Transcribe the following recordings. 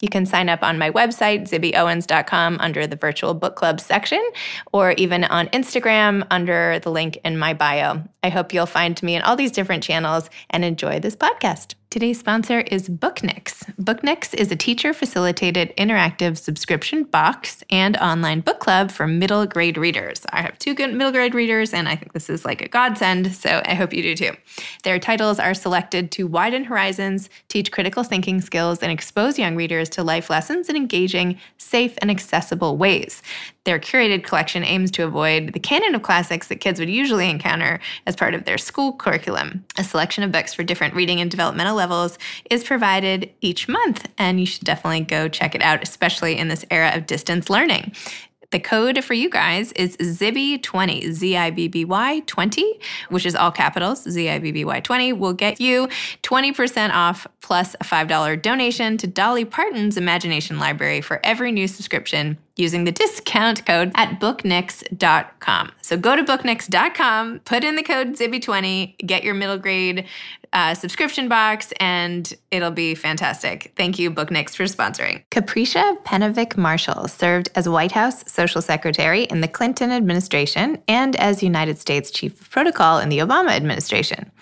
You can sign up on my website, zibbyowens.com, under the virtual book club section, or even on Instagram under the link in my bio. I hope you'll find me in all these different channels and enjoy this podcast. Today's sponsor is Booknix. Booknix is a teacher facilitated interactive subscription box and online book club for middle grade readers. I have two good middle grade readers, and I think this is like a godsend, so I hope you do too. Their titles are selected to widen horizons, teach critical thinking skills, and expose young readers to life lessons in engaging, safe, and accessible ways. Their curated collection aims to avoid the canon of classics that kids would usually encounter as part of their school curriculum. A selection of books for different reading and developmental levels is provided each month, and you should definitely go check it out, especially in this era of distance learning. The code for you guys is Zibby20, Z I B B Y 20, which is all capitals, Z I B B Y 20, will get you 20% off plus a $5 donation to Dolly Parton's Imagination Library for every new subscription using the discount code at booknix.com. So go to booknix.com, put in the code Zibby20, get your middle grade uh, subscription box, and it'll be fantastic. Thank you, Booknix, for sponsoring. Capricia Penavic Marshall served as White House Social Secretary in the Clinton administration and as United States Chief of Protocol in the Obama administration.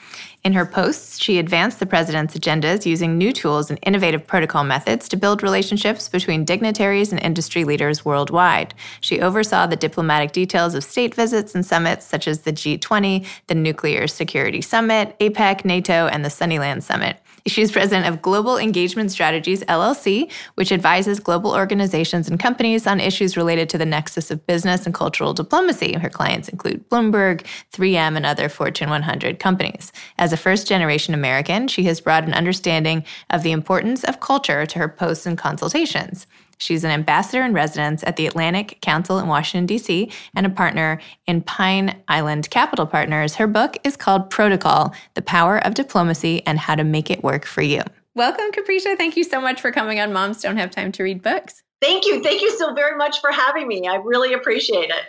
In her posts, she advanced the president's agendas using new tools and innovative protocol methods to build relationships between dignitaries and industry leaders worldwide. She oversaw the diplomatic details of state visits and summits such as the G20, the Nuclear Security Summit, APEC, NATO, and the Sunnyland Summit. She's president of Global Engagement Strategies LLC, which advises global organizations and companies on issues related to the nexus of business and cultural diplomacy. Her clients include Bloomberg, 3M, and other Fortune 100 companies. As a first generation American, she has brought an understanding of the importance of culture to her posts and consultations. She's an ambassador in residence at the Atlantic Council in Washington, D.C., and a partner in Pine Island Capital Partners. Her book is called Protocol The Power of Diplomacy and How to Make It Work for You. Welcome, Capricia. Thank you so much for coming on Moms Don't Have Time to Read Books. Thank you. Thank you so very much for having me. I really appreciate it.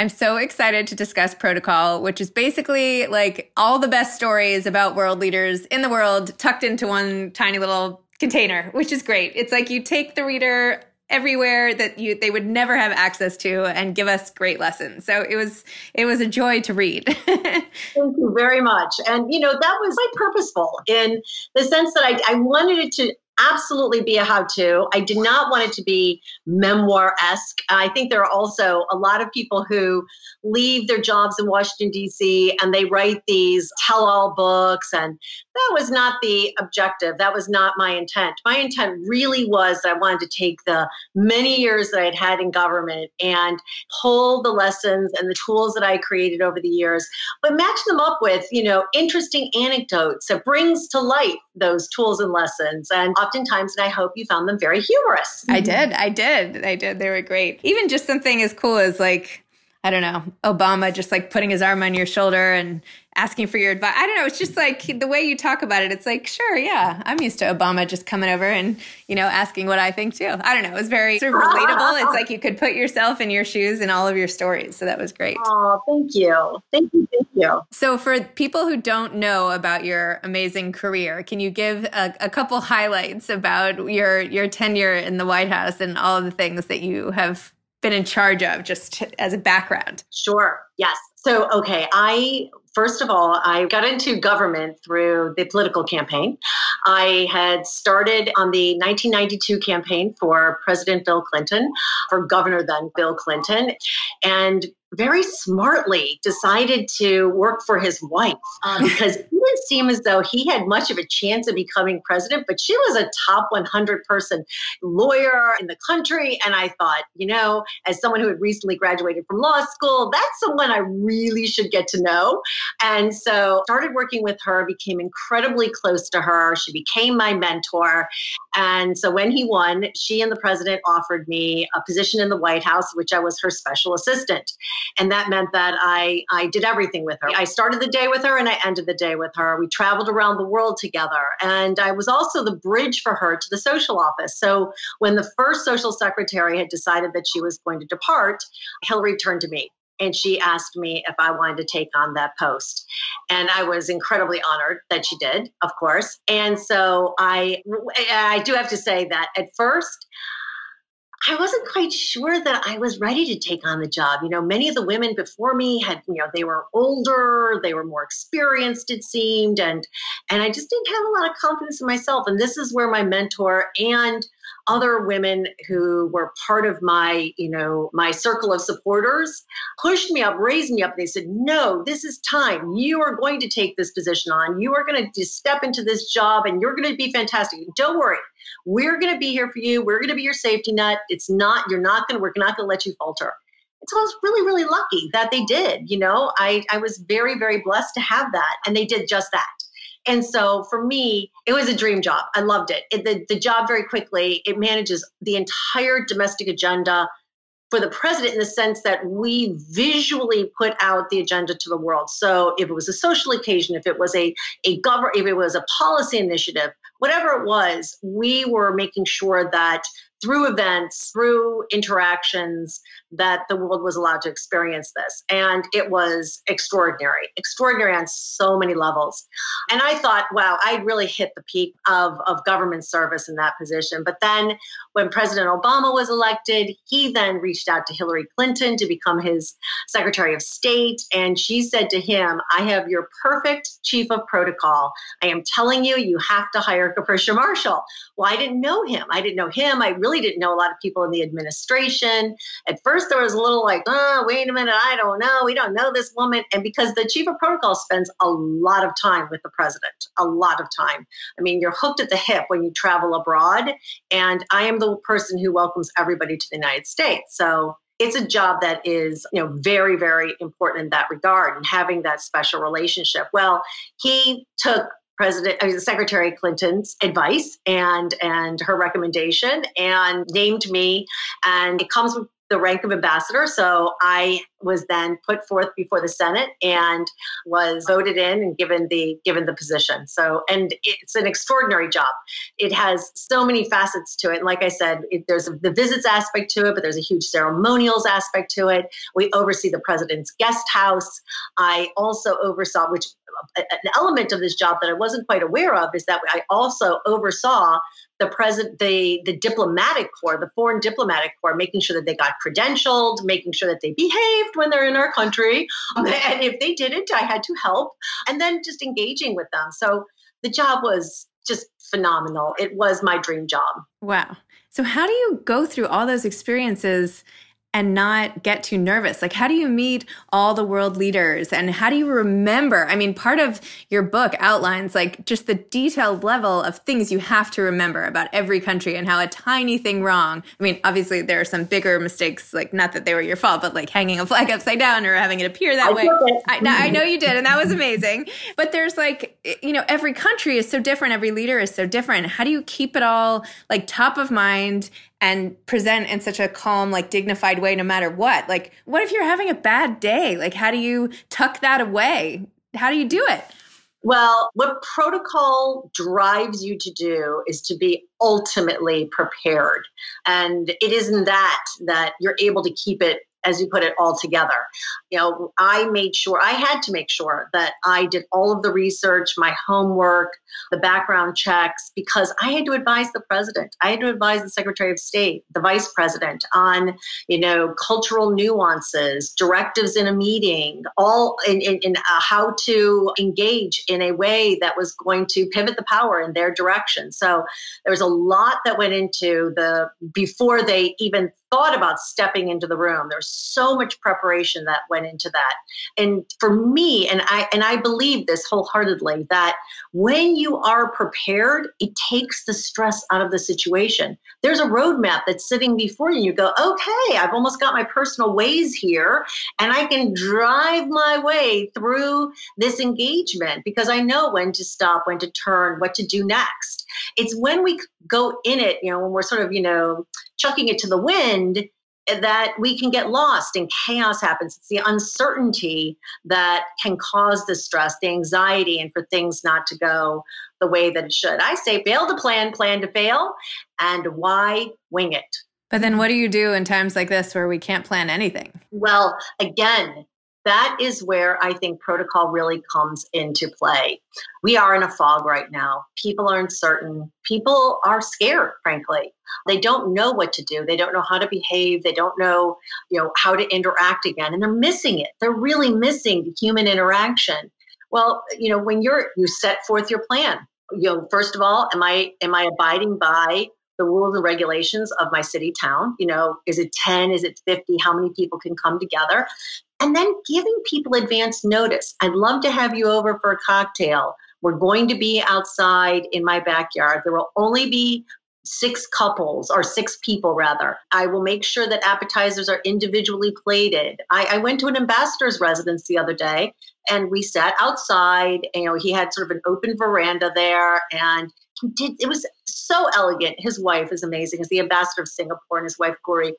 I'm so excited to discuss Protocol, which is basically like all the best stories about world leaders in the world tucked into one tiny little container, which is great. It's like you take the reader everywhere that you they would never have access to and give us great lessons. So it was it was a joy to read. Thank you very much. And you know, that was like purposeful in the sense that I, I wanted it to absolutely be a how to. I did not want it to be memoir esque. I think there are also a lot of people who leave their jobs in Washington, D.C., and they write these tell all books. And that was not the objective. That was not my intent. My intent really was that I wanted to take the many years that I'd had in government and pull the lessons and the tools that I created over the years, but match them up with, you know, interesting anecdotes that brings to light those tools and lessons. And oftentimes, and I hope you found them very humorous. I did. I did. I did. They were great. Even just something as cool as like, I don't know, Obama just like putting his arm on your shoulder and asking for your advice. I don't know. It's just like the way you talk about it. It's like, sure, yeah, I'm used to Obama just coming over and, you know, asking what I think too. I don't know. It was very sort of relatable. It's like you could put yourself in your shoes in all of your stories. So that was great. Oh, thank you. Thank you. Thank you. So for people who don't know about your amazing career, can you give a, a couple highlights about your, your tenure in the White House and all of the things that you have been in charge of just as a background? Sure. Yes. So, okay, I first of all, I got into government through the political campaign. I had started on the 1992 campaign for President Bill Clinton, for Governor then Bill Clinton, and very smartly decided to work for his wife um, because it didn't seem as though he had much of a chance of becoming president, but she was a top 100 person lawyer in the country. And I thought, you know, as someone who had recently graduated from law school, that's someone I really should get to know. And so started working with her, became incredibly close to her. She became my mentor. And so when he won, she and the president offered me a position in the White House, which I was her special assistant. And that meant that I, I did everything with her. I started the day with her and I ended the day with her. We traveled around the world together. And I was also the bridge for her to the social office. So when the first social secretary had decided that she was going to depart, Hillary turned to me and she asked me if I wanted to take on that post. And I was incredibly honored that she did, of course. And so I I do have to say that at first I wasn't quite sure that I was ready to take on the job. You know, many of the women before me had, you know, they were older, they were more experienced, it seemed, and and I just didn't have a lot of confidence in myself. And this is where my mentor and other women who were part of my, you know, my circle of supporters pushed me up, raised me up. They said, no, this is time. You are going to take this position on. You are going to step into this job and you're going to be fantastic. Don't worry. We're going to be here for you. We're going to be your safety net. It's not, you're not going to, we're not going to let you falter. So I was really, really lucky that they did. You know, I, I was very, very blessed to have that. And they did just that. And so for me, it was a dream job. I loved it. it the, the job very quickly, it manages the entire domestic agenda for the president in the sense that we visually put out the agenda to the world. So if it was a social occasion, if it was a, a government, if it was a policy initiative, whatever it was, we were making sure that through events, through interactions, that the world was allowed to experience this. And it was extraordinary, extraordinary on so many levels. And I thought, wow, I really hit the peak of, of government service in that position. But then when President Obama was elected, he then reached out to Hillary Clinton to become his Secretary of State. And she said to him, I have your perfect chief of protocol. I am telling you, you have to hire Capricia Marshall. Well, I didn't know him. I didn't know him. I really didn't know a lot of people in the administration. At first, there was a little like, oh, wait a minute, I don't know. We don't know this woman. And because the chief of protocol spends a lot of time with the president, a lot of time. I mean, you're hooked at the hip when you travel abroad. And I am the person who welcomes everybody to the United States. So it's a job that is you know very very important in that regard and having that special relationship well he took President, I mean, Secretary Clinton's advice and and her recommendation, and named me. And it comes with the rank of ambassador. So I was then put forth before the Senate and was voted in and given the given the position. So and it's an extraordinary job. It has so many facets to it. And like I said, it, there's the visits aspect to it, but there's a huge ceremonials aspect to it. We oversee the president's guest house. I also oversaw, which an element of this job that I wasn't quite aware of is that I also oversaw the present the the diplomatic corps, the foreign diplomatic corps, making sure that they got credentialed, making sure that they behaved when they're in our country, and if they didn't, I had to help, and then just engaging with them. So the job was just phenomenal. It was my dream job. Wow. So how do you go through all those experiences and not get too nervous? Like, how do you meet all the world leaders and how do you remember? I mean, part of your book outlines like just the detailed level of things you have to remember about every country and how a tiny thing wrong. I mean, obviously, there are some bigger mistakes, like, not that they were your fault, but like hanging a flag upside down or having it appear that I way. I, I know you did, and that was amazing. But there's like, you know, every country is so different, every leader is so different. How do you keep it all like top of mind and present in such a calm, like dignified way no matter what. Like, what if you're having a bad day? Like, how do you tuck that away? How do you do it? Well, what protocol drives you to do is to be ultimately prepared. And it isn't that that you're able to keep it as you put it, all together. You know, I made sure, I had to make sure that I did all of the research, my homework, the background checks, because I had to advise the president. I had to advise the Secretary of State, the vice president on, you know, cultural nuances, directives in a meeting, all in, in, in uh, how to engage in a way that was going to pivot the power in their direction. So there was a lot that went into the, before they even thought about stepping into the room. There's so much preparation that went into that. And for me, and I and I believe this wholeheartedly, that when you are prepared, it takes the stress out of the situation. There's a roadmap that's sitting before you. You go, okay, I've almost got my personal Waze here, and I can drive my way through this engagement because I know when to stop, when to turn, what to do next. It's when we go in it, you know, when we're sort of, you know, chucking it to the wind eh, that we can get lost and chaos happens. It's the uncertainty that can cause the stress, the anxiety, and for things not to go the way that it should. I say fail to plan, plan to fail, and why wing it? But then what do you do in times like this where we can't plan anything? Well, again, that is where I think protocol really comes into play. We are in a fog right now. People are uncertain. People are scared, frankly. They don't know what to do. They don't know how to behave. They don't know, you know, how to interact again. And they're missing it. They're really missing human interaction. Well, you know, when you're you set forth your plan, you know, first of all, am I am I abiding by the rules and regulations of my city town you know is it 10 is it 50 how many people can come together and then giving people advance notice. I'd love to have you over for a cocktail. We're going to be outside in my backyard. There will only be six couples or six people rather. I will make sure that appetizers are individually plated. I, I, went to an ambassador's residence the other day and we sat outside. And, you know, he had sort of an open veranda there and he did it was so elegant. His wife is amazing, is the ambassador of Singapore and his wife Gouri.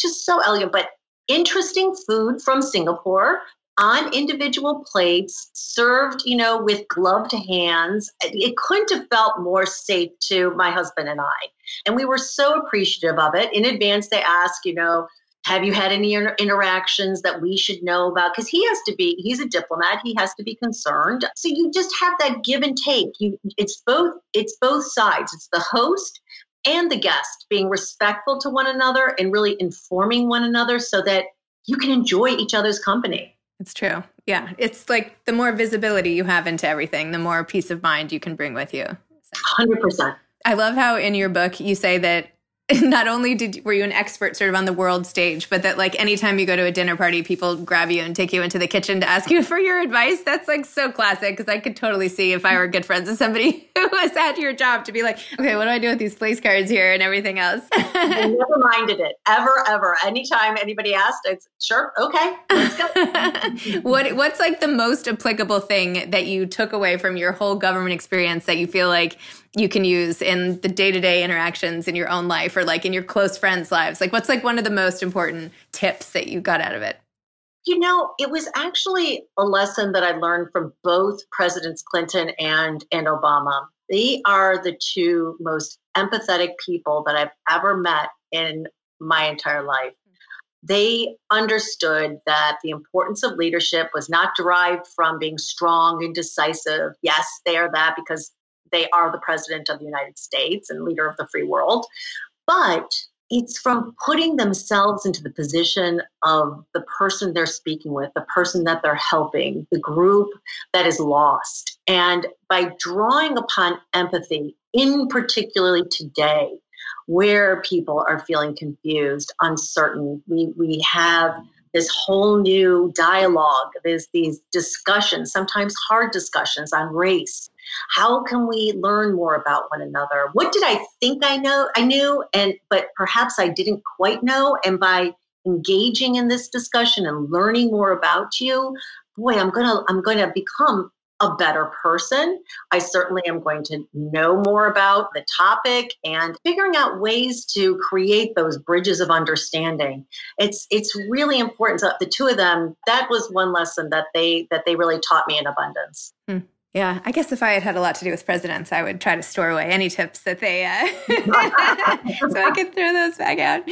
Just so elegant. But interesting food from Singapore on individual plates, served, you know, with gloved hands. It couldn't have felt more safe to my husband and I. And we were so appreciative of it. In advance, they asked, you know, have you had any inter- interactions that we should know about? Because he has to be, he's a diplomat, he has to be concerned. So you just have that give and take. You, it's both, it's both sides. It's the host and the guest being respectful to one another and really informing one another so that you can enjoy each other's company. It's true. Yeah. It's like the more visibility you have into everything, the more peace of mind you can bring with you. 100%. I love how in your book you say that not only did were you an expert sort of on the world stage, but that like anytime you go to a dinner party, people grab you and take you into the kitchen to ask you for your advice. That's like so classic because I could totally see if I were good friends with somebody who was at your job to be like, okay, what do I do with these place cards here and everything else? I never minded it ever, ever. Anytime anybody asked, it's sure, okay, let's go. what what's like the most applicable thing that you took away from your whole government experience that you feel like you can use in the day-to-day interactions in your own life or like in your close friends lives? Like what's like one of the most important tips that you got out of it? You know it was actually a lesson that i learned from both presidents clinton and and obama. They are the two most empathetic people that i've ever met in my entire life. They understood that the importance of leadership was not derived from being strong and decisive. Yes, they are that because they are the president of the United States and leader of the free world. But it's from putting themselves into the position of the person they're speaking with, the person that they're helping, the group that is lost. And by drawing upon empathy, in particularly today, where people are feeling confused, uncertain, we, we have this whole new dialogue. There's these discussions, sometimes hard discussions on race. How can we learn more about one another? What did I think I know I knew and but perhaps I didn't quite know and by engaging in this discussion and learning more about you, boy, I'm going to I'm going to become a better person. I certainly am going to know more about the topic and figuring out ways to create those bridges of understanding. It's it's really important. So the two of them, that was one lesson that they that they really taught me in abundance. Hmm. Yeah, I guess if I had had a lot to do with presidents, I would try to store away any tips that they, uh, so I could throw those back out.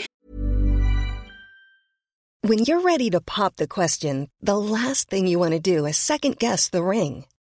When you're ready to pop the question, the last thing you want to do is second guess the ring.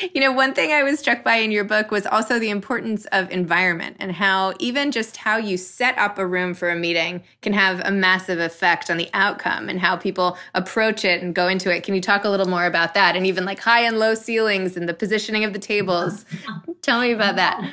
You know, one thing I was struck by in your book was also the importance of environment and how even just how you set up a room for a meeting can have a massive effect on the outcome and how people approach it and go into it. Can you talk a little more about that? And even like high and low ceilings and the positioning of the tables. Tell me about that.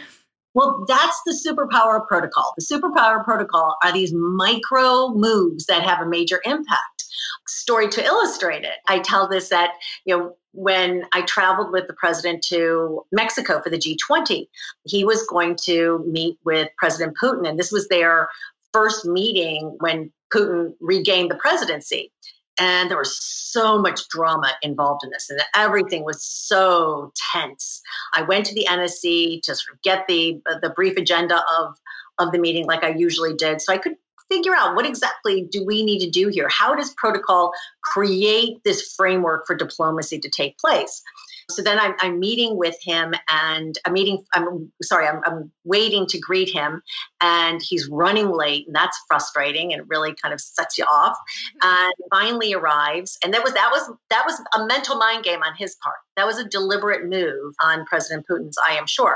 Well, that's the superpower protocol. The superpower protocol are these micro moves that have a major impact. Story to illustrate it. I tell this that, you know, when I traveled with the president to Mexico for the G20, he was going to meet with President Putin, and this was their first meeting when Putin regained the presidency. And there was so much drama involved in this, and everything was so tense. I went to the NSC to sort of get the the brief agenda of of the meeting, like I usually did, so I could figure out what exactly do we need to do here? How does protocol create this framework for diplomacy to take place? So then I'm, I'm meeting with him and I'm meeting, I'm sorry, I'm, I'm waiting to greet him and he's running late and that's frustrating and really kind of sets you off. Mm-hmm. And finally arrives. And that was, that was, that was a mental mind game on his part. That was a deliberate move on President Putin's, I am sure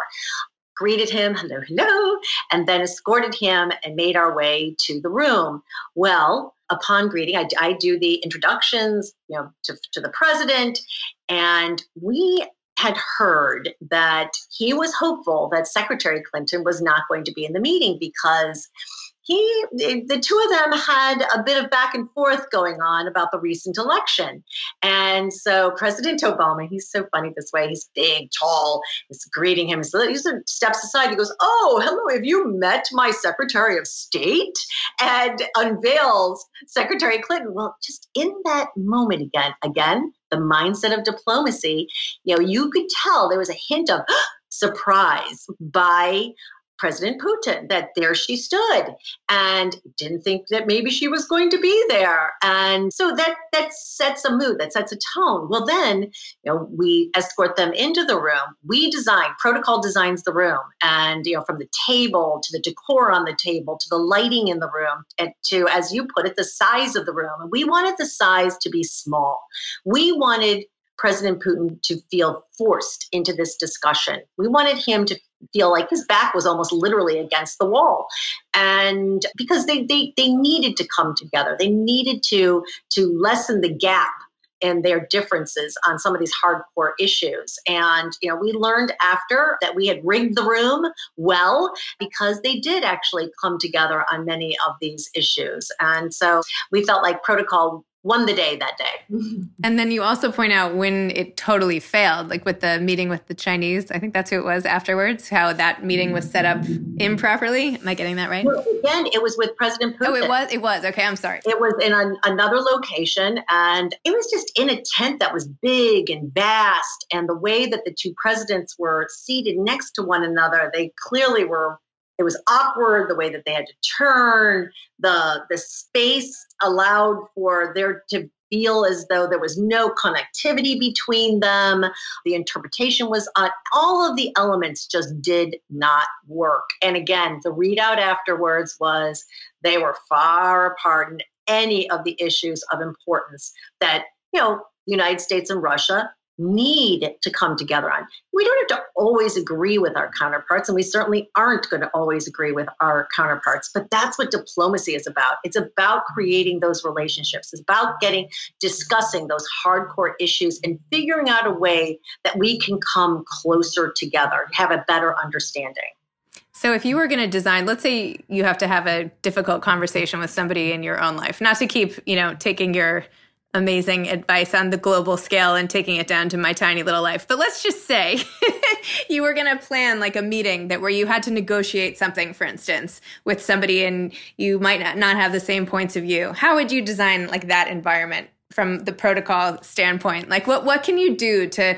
greeted him, hello, hello, and then escorted him and made our way to the room. Well, upon greeting, I, I do the introductions, you know, to, to the president, and we had heard that he was hopeful that Secretary Clinton was not going to be in the meeting because he the two of them had a bit of back and forth going on about the recent election. And so president obama he's so funny this way he's big tall he's greeting him so he steps aside he goes oh hello have you met my secretary of state? and unveils secretary clinton. Well just in that moment again again the mindset of diplomacy you know you could tell there was a hint of surprise by President Putin, that there she stood and didn't think that maybe she was going to be there. And so that that sets a mood, that sets a tone. Well, then, you know, we escort them into the room. We design, protocol designs the room. And, you know, from the table to the decor on the table to the lighting in the room and to, as you put it, the size of the room. And we wanted the size to be small. We wanted President Putin to feel forced into this discussion. We wanted him to feel like his back was almost literally against the wall and because they they, they needed to come together they needed to to lessen the gap in their differences on some of these hardcore issues. And, you know, we learned after that we had rigged the room well because they did actually come together on many of these issues. And so we felt like protocol won the day that day. And then you also point out when it totally failed, like with the meeting with the Chinese. I think that's who it was afterwards, how that meeting was set up improperly. Am I getting that right? Well, again, it was with President Putin. Oh, it was? It was. Okay, I'm sorry. It was in an, another location, and it was just in a tent that was big and vast. And the way that the two presidents were seated next to one another, they clearly were it was awkward the way that they had to turn the the space allowed for there to feel as though there was no connectivity between them. The interpretation was on all of the elements just did not work. And again the readout afterwards was they were far apart in any of the issues of importance that you know united states and russia need to come together on. We don't have to always agree with our counterparts, and we certainly aren't going to always agree with our counterparts, but that's what diplomacy is about. It's about creating those relationships, it's about getting, discussing those hardcore issues and figuring out a way that we can come closer together, have a better understanding. So if you were going to design, let's say you have to have a difficult conversation with somebody in your own life, not to keep, you know, taking your amazing advice on the global scale and taking it down to my tiny little life. But let's just say you were going to plan like a meeting that where you had to negotiate something, for instance, with somebody and you might not have the same points of view. How would you design like that environment from the protocol standpoint? Like what, what can you do to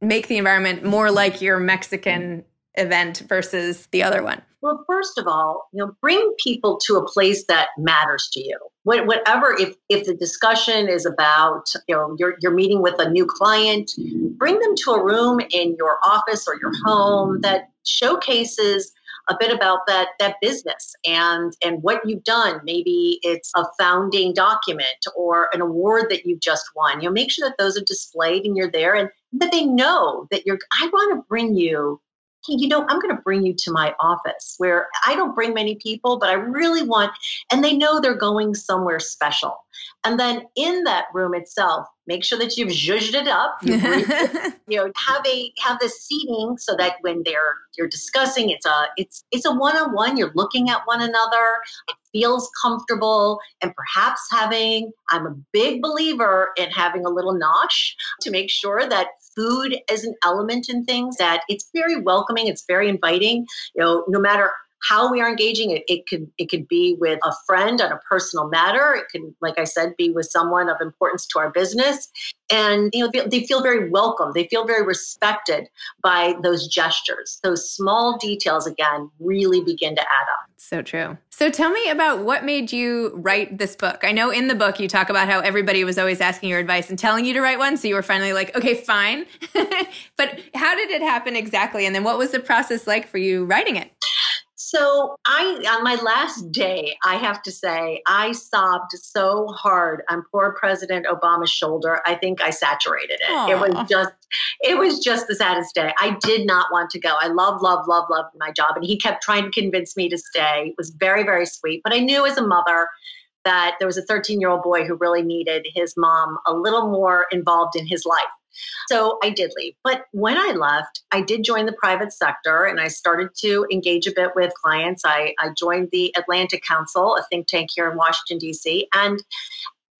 make the environment more like your Mexican event versus the other one? Well, first of all, you know, bring people to a place that matters to you. Whatever, if if the discussion is about, you know, you're you're meeting with a new client, bring them to a room in your office or your home that showcases a bit about that that business and and what you've done maybe it's a founding document or an award that you've just won you know make sure that those are displayed and you're there and that they know that you're i want to bring you hey, you know, I'm going to bring you to my office where I don't bring many people, but I really want, and they know they're going somewhere special. And then in that room itself, make sure that you've zhuzhed it up. You, you know, have a have the seating so that when they're you're discussing, it's a it's it's a one on one. You're looking at one another. It feels comfortable, and perhaps having. I'm a big believer in having a little nosh to make sure that food as an element in things that it's very welcoming it's very inviting. You know no matter how we are engaging it, it could it could be with a friend on a personal matter. It can like i said be with someone of importance to our business. And you know they feel very welcome. They feel very respected by those gestures. Those small details again really begin to add up. So true. So tell me about what made you write this book. I know in the book you talk about how everybody was always asking your advice and telling you to write one so you were finally like okay fine. But how did it happen exactly? And then what was the process like for you writing it so I on my last day, I have to say, I sobbed so hard on poor President Obama's shoulder. I think I saturated it. Aww. It was just it was just the saddest day. I did not want to go. I love, love, love, love my job. And he kept trying to convince me to stay. It was very, very sweet. But I knew as a mother that there was a 13 year old boy who really needed his mom a little more involved in his life. So I did leave. But when I left, I did join the private sector and I started to engage a bit with clients. I, I joined the Atlantic Council, a think tank here in Washington, D.C. And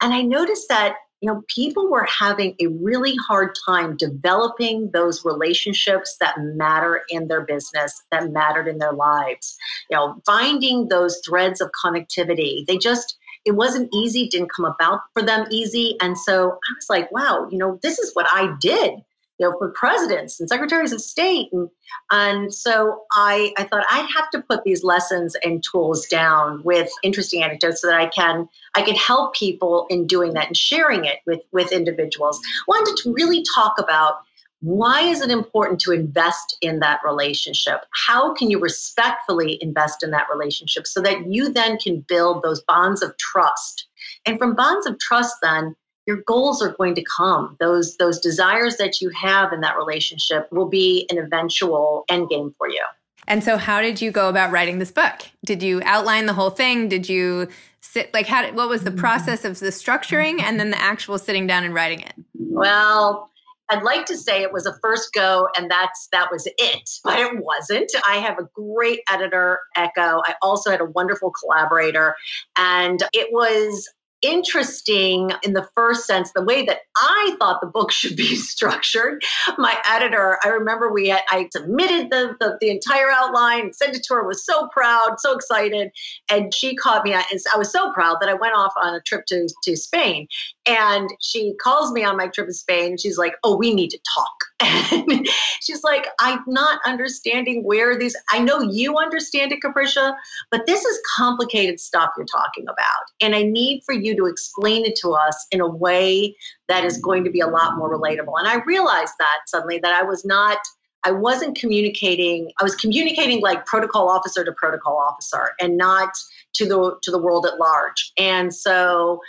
and I noticed that you know people were having a really hard time developing those relationships that matter in their business that mattered in their lives you know finding those threads of connectivity they just it wasn't easy, didn't come about for them easy. And so I was like, wow, you know, this is what I did you know, for presidents and secretaries of state. And, and so I, I thought I'd have to put these lessons and tools down with interesting anecdotes so that I can, I can help people in doing that and sharing it with, with individuals. Wanted to really talk about why is it important to invest in that relationship? How can you respectfully invest in that relationship so that you then can build those bonds of trust? And from bonds of trust, then your goals are going to come. Those those desires that you have in that relationship will be an eventual end game for you. And so how did you go about writing this book? Did you outline the whole thing? Did you sit like how did, what was the mm-hmm. process of the structuring and then the actual sitting down and writing it? Well, I'd like to say it was a first go and that's that was it, but it wasn't. I have a great editor, Ecco. I also had a wonderful collaborator and it was interesting in the first sense, the way that I thought the book should be structured. My editor, I remember we had, I submitted the, the, the entire outline, sent it to her, was so proud, so excited. And she caught me, I was so proud that I went off on a trip to, to Spain. And she calls me on my trip to Spain. She's like, Oh, we need to talk. And she's like, I'm not understanding where these, I know you understand it, Capricia, but this is complicated stuff you're talking about. And I need for you to explain it to us in a way that is going to be a lot more relatable. And I realized that suddenly that I was not I wasn't communicating I was communicating like protocol officer to protocol officer and not to the to the world at large. And so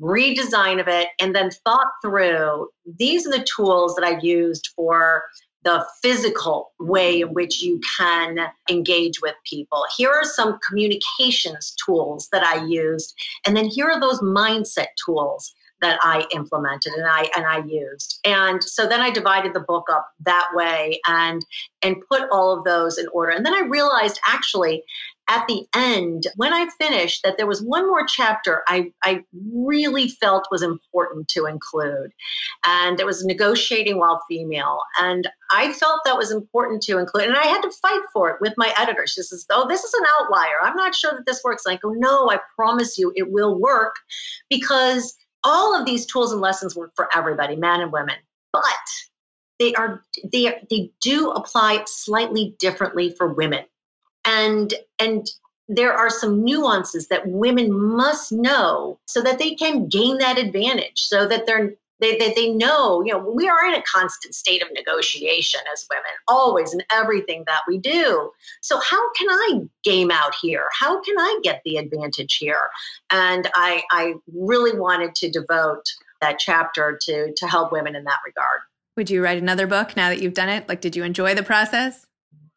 redesign of it and then thought through these are the tools that I used for the physical way in which you can engage with people. Here are some communications tools that I used, and then here are those mindset tools that I implemented and I and I used. And so then I divided the book up that way and and put all of those in order. And then I realized actually at the end, when I finished, that there was one more chapter I, I really felt was important to include. And it was negotiating while female. And I felt that was important to include. And I had to fight for it with my editor. She says, Oh, this is an outlier. I'm not sure that this works. And I go, No, I promise you it will work because all of these tools and lessons work for everybody, men and women. But they are they they do apply slightly differently for women and and there are some nuances that women must know so that they can gain that advantage so that they're they, they, they know you know we are in a constant state of negotiation as women always in everything that we do. So how can i game out here? How can i get the advantage here? And i i really wanted to devote that chapter to to help women in that regard. Would you write another book now that you've done it? Like did you enjoy the process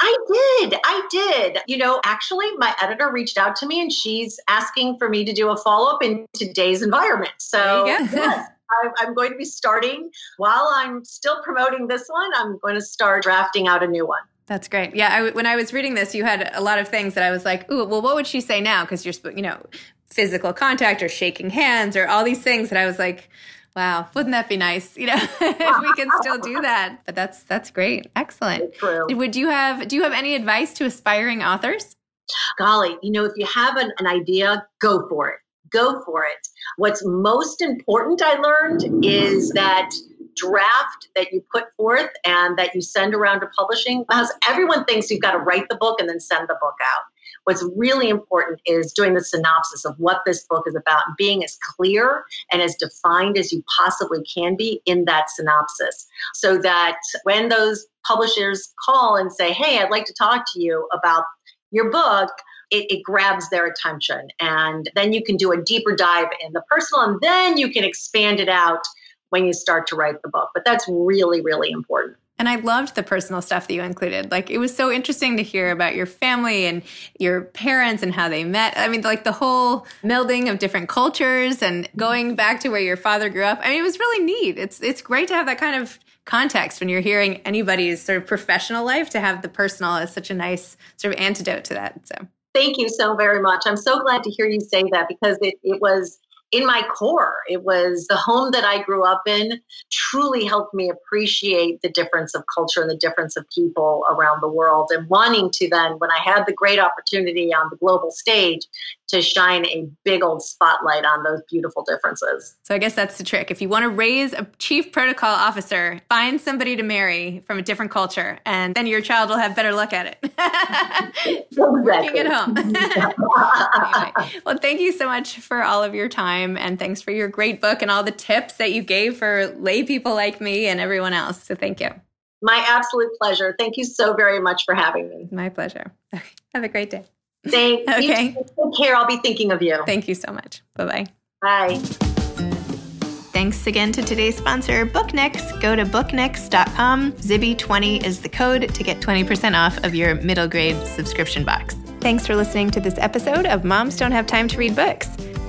I did. I did. You know, actually, my editor reached out to me and she's asking for me to do a follow up in today's environment. So, yes, I'm going to be starting while I'm still promoting this one. I'm going to start drafting out a new one. That's great. Yeah, I, when I was reading this, you had a lot of things that I was like, "Ooh, well, what would she say now?" Because you're, you know, physical contact or shaking hands or all these things that I was like, Wow, wouldn't that be nice? You know, if we can still do that. But that's that's great. Excellent. True. Would you have do you have any advice to aspiring authors? Golly, you know, if you have an, an idea, go for it. Go for it. What's most important I learned is that draft that you put forth and that you send around to publishing because everyone thinks you've got to write the book and then send the book out. What's really important is doing the synopsis of what this book is about and being as clear and as defined as you possibly can be in that synopsis so that when those publishers call and say, Hey, I'd like to talk to you about your book, it, it, grabs their attention. And then you can do a deeper dive in the personal, and then you can expand it out when you start to write the book. But that's really, really important. And I loved the personal stuff that you included. Like it was so interesting to hear about your family and your parents and how they met. I mean, like the whole melding of different cultures and going back to where your father grew up. I mean, it was really neat. It's it's great to have that kind of context when you're hearing anybody's sort of professional life to have the personal as such a nice sort of antidote to that. So Thank you so very much. I'm so glad to hear you say that because it, it was in my core. It was the home that I grew up in truly helped me appreciate the difference of culture and the difference of people around the world. And wanting to then, when I had the great opportunity on the global stage to shine a big old spotlight on those beautiful differences. So I guess that's the trick. If you want to raise a chief protocol officer, find somebody to marry from a different culture, and then your child will have better luck at it. Working at home. anyway, well, thank you so much for all of your time, and thanks for your great book and all the tips that you gave for lay people like me and everyone else. So thank you. My absolute pleasure. Thank you so very much for having me. My pleasure. Okay. Have a great day. Thank okay. you. Take care. I'll be thinking of you. Thank you so much. Bye-bye. Bye. Thanks again to today's sponsor, Booknix. Go to booknix.com. Zibby20 is the code to get 20% off of your middle grade subscription box. Thanks for listening to this episode of Moms Don't Have Time to Read Books.